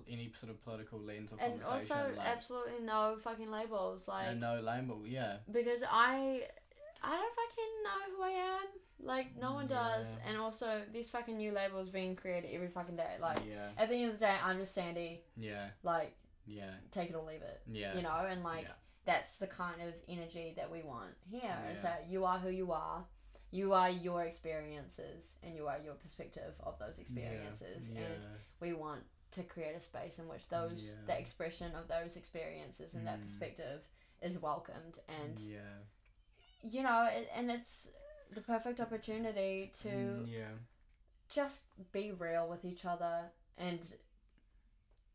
any sort of political lens of and conversation. also like, absolutely no fucking labels like and no label, yeah. because i i don't fucking know who i am like no one does and also these fucking new labels being created every fucking day like yeah, at the end of the day i'm just sandy yeah, like yeah, take it or leave it yeah. you know and like yeah. that's the kind of energy that we want here is Yeah. that you are who you are you are your experiences and you are your perspective of those experiences yeah. and we want to create a space in which those the expression of those experiences and that Mm. perspective is welcomed and yeah. you know it, and it's the perfect opportunity to Mm, yeah. just be real with each other and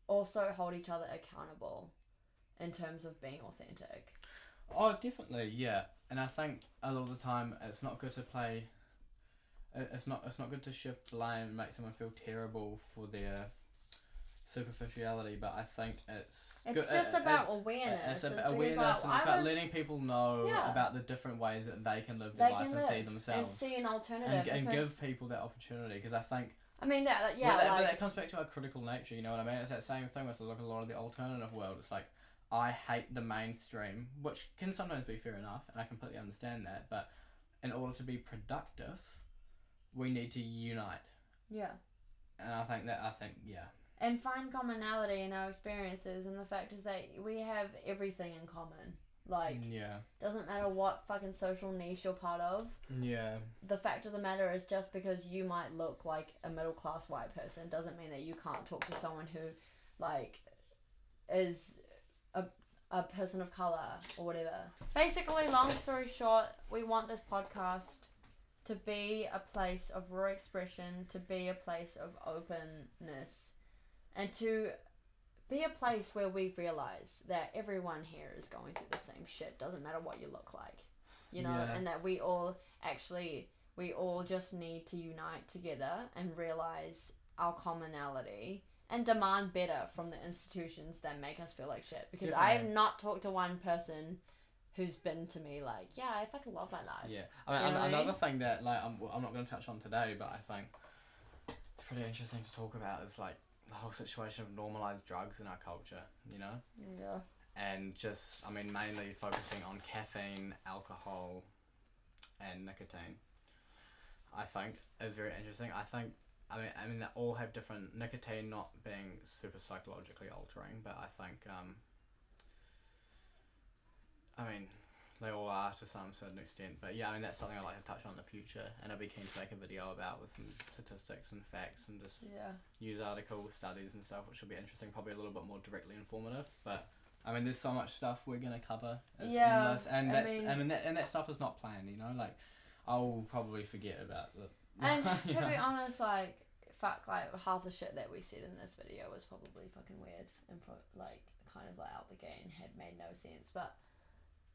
also hold each other accountable in terms of being authentic Oh, definitely, yeah. And I think a lot of the time it's not good to play. It's not. It's not good to shift blame and make someone feel terrible for their superficiality. But I think it's. it's good- just it- it- about awareness It's It's about awareness like, and it's about was- letting people know Yeah. about the different ways that they can live their they life and see and themselves. see an alternative and, and give people that opportunity because I think I mean that like, But yeah that, but like that comes back to our critical nature, you know what I mean? It's that same thing with like a lot of the alternative world. It's like I hate the mainstream, which can sometimes be fair enough, and I completely understand that. But in order to be productive, we need to unite, yeah and I think that I think yeah, and find commonality in our experiences and the fact is that we have everything in common like mm, yeah, doesn't matter what fucking social niche you're part of. Yeah, the fact of the matter is just because you might look like a middle class white person doesn't mean that you can't talk to someone who like is a, a person of color or whatever. Basically long story short we want this podcast to be a place of raw expression to be a place of openness and to be a place where we realize that everyone here is going through the same shit doesn't matter what you look like you know Yeah. and that we all actually we all just need to unite together and realize our commonality and demand better from the institutions that make us feel like shit because i have not talked to one person who's been to me like yeah i fucking love my life yeah. I mean, You know an- what I another mean? thing that like I'm, I'm not going to touch on today, but I think it's pretty interesting to talk about is like the whole situation of normalized drugs in our culture. You know. yeah and just I mean mainly focusing on caffeine, alcohol, and nicotine. I think is very interesting. I think I mean I mean they all have different nicotine not being super psychologically altering, but I think um, I mean they all are to some certain extent. But yeah, I mean that's something I'd like to touch on in the future, and I'd be keen to make a video about with some statistics and facts and just Yeah. news articles, studies and stuff, which will be interesting, probably a little bit more directly informative. But I mean, there's so much stuff we're gonna cover. Yeah, endless, and I that's mean- I mean, that, and that stuff is not planned. You know, like I'll probably forget about the. And to know. be honest, like fuck, like half the shit that we said in this video was probably fucking weird and pro- like kind of like out the gate and had made no sense. But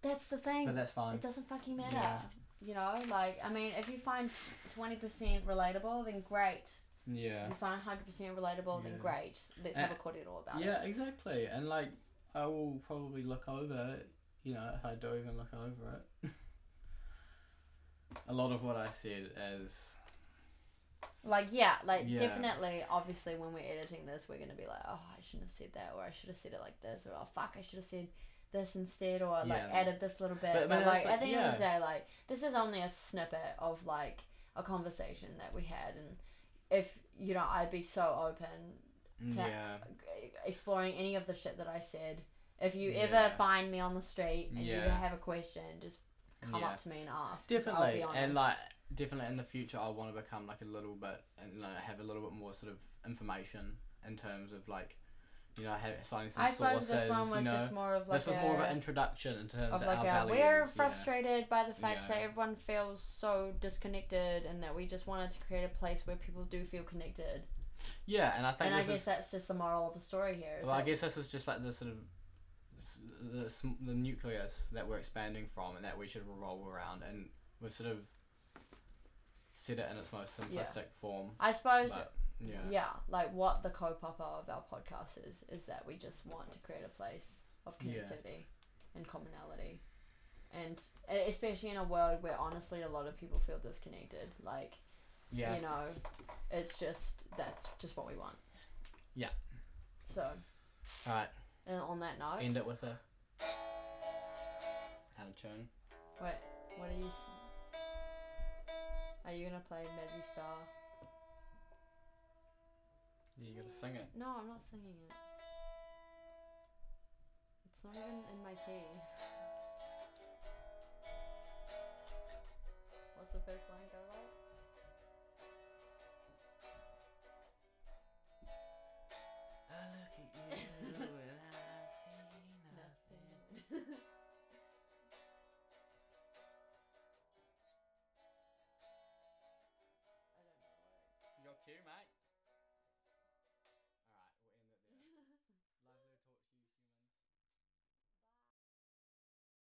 that's the thing. But that's fine. It doesn't fucking matter. Yeah. You know, like I mean, if you find twenty percent relatable, then great. Yeah. If you find hundred percent relatable, then great. Let's Uh, have a cordial about it. Yeah, exactly. And like, I will probably look over it. You know, if I do even look over it. a lot of what I said is Like yeah, like Yeah. definitely. Obviously, when we're editing this, we're gonna be like, oh, I shouldn't have said that, or I should have said it like this, or oh fuck, I should have said this instead, or like Yeah. added this little bit. But- But, but like that's at the like- end of the day, like this is only a snippet of like a conversation that we had, and if you know, I'd be so open to yeah, exploring any of the shit that I said. If you Yeah. ever find me on the street and you have a question, just come Yeah. up to me and ask. definitely. be honest. And like, definitely in the future, I want to become like a little bit and know, have a little bit more sort of information in terms of like, you know, citing some I suppose sources. this one was you know, just more of like this was a, more of an introduction in terms of of, like our a values. we're yeah. frustrated by the fact that everyone feels so disconnected and that we just wanted to create a place where people do feel connected. Yeah, and I think And I guess is, that's just the moral of the story here. well, I guess this is just like the sort of the the nucleus that we're expanding from, and that we should revolve around, and we've sort of said it in its most Yeah. simplistic form. I suppose yeah, yeah. like what the kaupapa of our podcast is is that we just want to create a place of Yeah. connectivity and commonality and especially in a world where honestly a lot of people feel disconnected like yeah. you know it's just that's just what we want Yeah. so All right, and on that note end it with a out of tune. wait what are you are you gonna play Mazzy Star Yeah, you gotta sing it. no I'm not singing it. It's not even in my key what's the first line go like? I look at you and I see nothing. Your cue, mate.